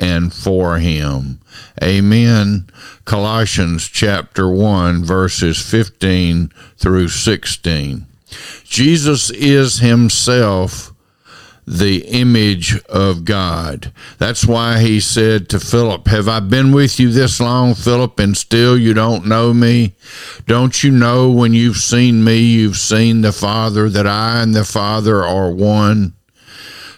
and for him. Amen. Colossians chapter 1, verses 15 through 16. Jesus is himself the image of God. That's why he said to Philip, Have I been with you this long, Philip, and still you don't know me? Don't you know when you've seen me, you've seen the Father, that I and the Father are one?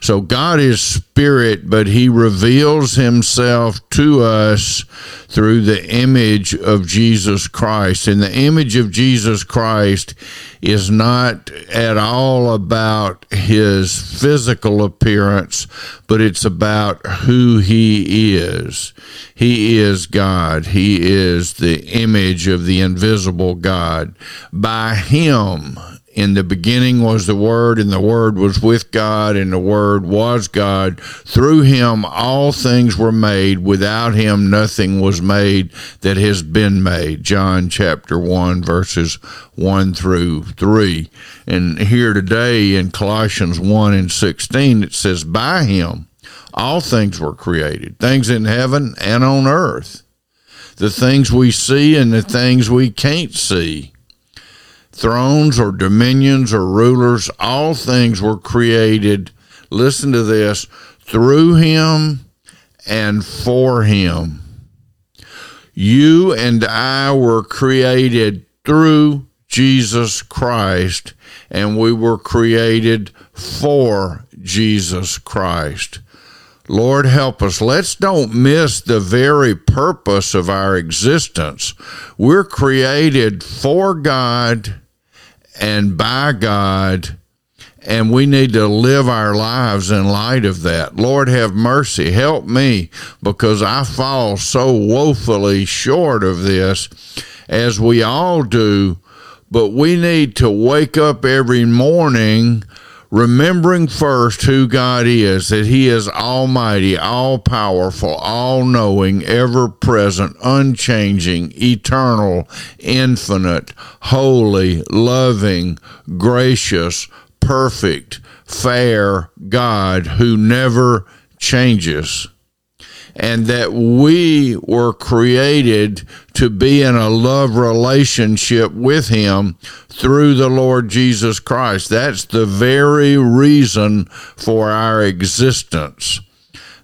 So God is spirit, but he reveals himself to us through the image of Jesus Christ. And the image of Jesus Christ is not at all about his physical appearance, but it's about who he is. He is God. He is the image of the invisible God. By him, in the beginning was the Word, and the Word was with God, and the Word was God. Through him all things were made. Without him nothing was made that has been made. John chapter 1, verses 1 through 3. And here today in Colossians 1 and 16, it says, By him all things were created, things in heaven and on earth. The things we see and the things we can't see thrones or dominions or rulers, all things were created, listen to this, through him and for him. You and I were created through Jesus Christ, and we were created for Jesus Christ. Lord, help us. Let's don't miss the very purpose of our existence. We're created for God and by God, and we need to live our lives in light of that. Lord, have mercy. Help me because I fall so woefully short of this, as we all do. But we need to wake up every morning remembering first who God is, that He is almighty, all powerful, all knowing, ever present, unchanging, eternal, infinite, holy, loving, gracious, perfect, fair God who never changes and that we were created to be in a love relationship with Him through the Lord Jesus Christ. That's the very reason for our existence,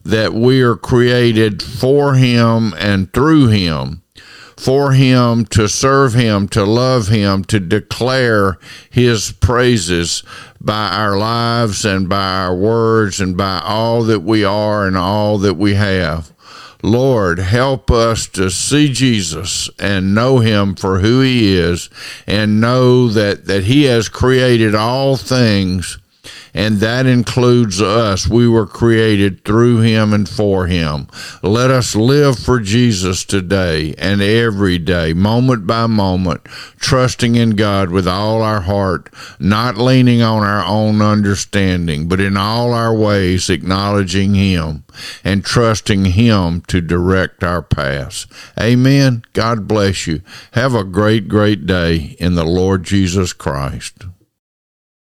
that we are created for Him and through Him. For him to serve him, to love him, to declare his praises by our lives and by our words and by all that we are and all that we have. Lord, help us to see Jesus and know him for who he is and know that, that he has created all things and that includes us. We were created through him and for him. Let us live for Jesus today and every day, moment by moment, trusting in God with all our heart, not leaning on our own understanding, but in all our ways acknowledging him and trusting him to direct our paths. Amen. God bless you. Have a great, great day in the Lord Jesus Christ.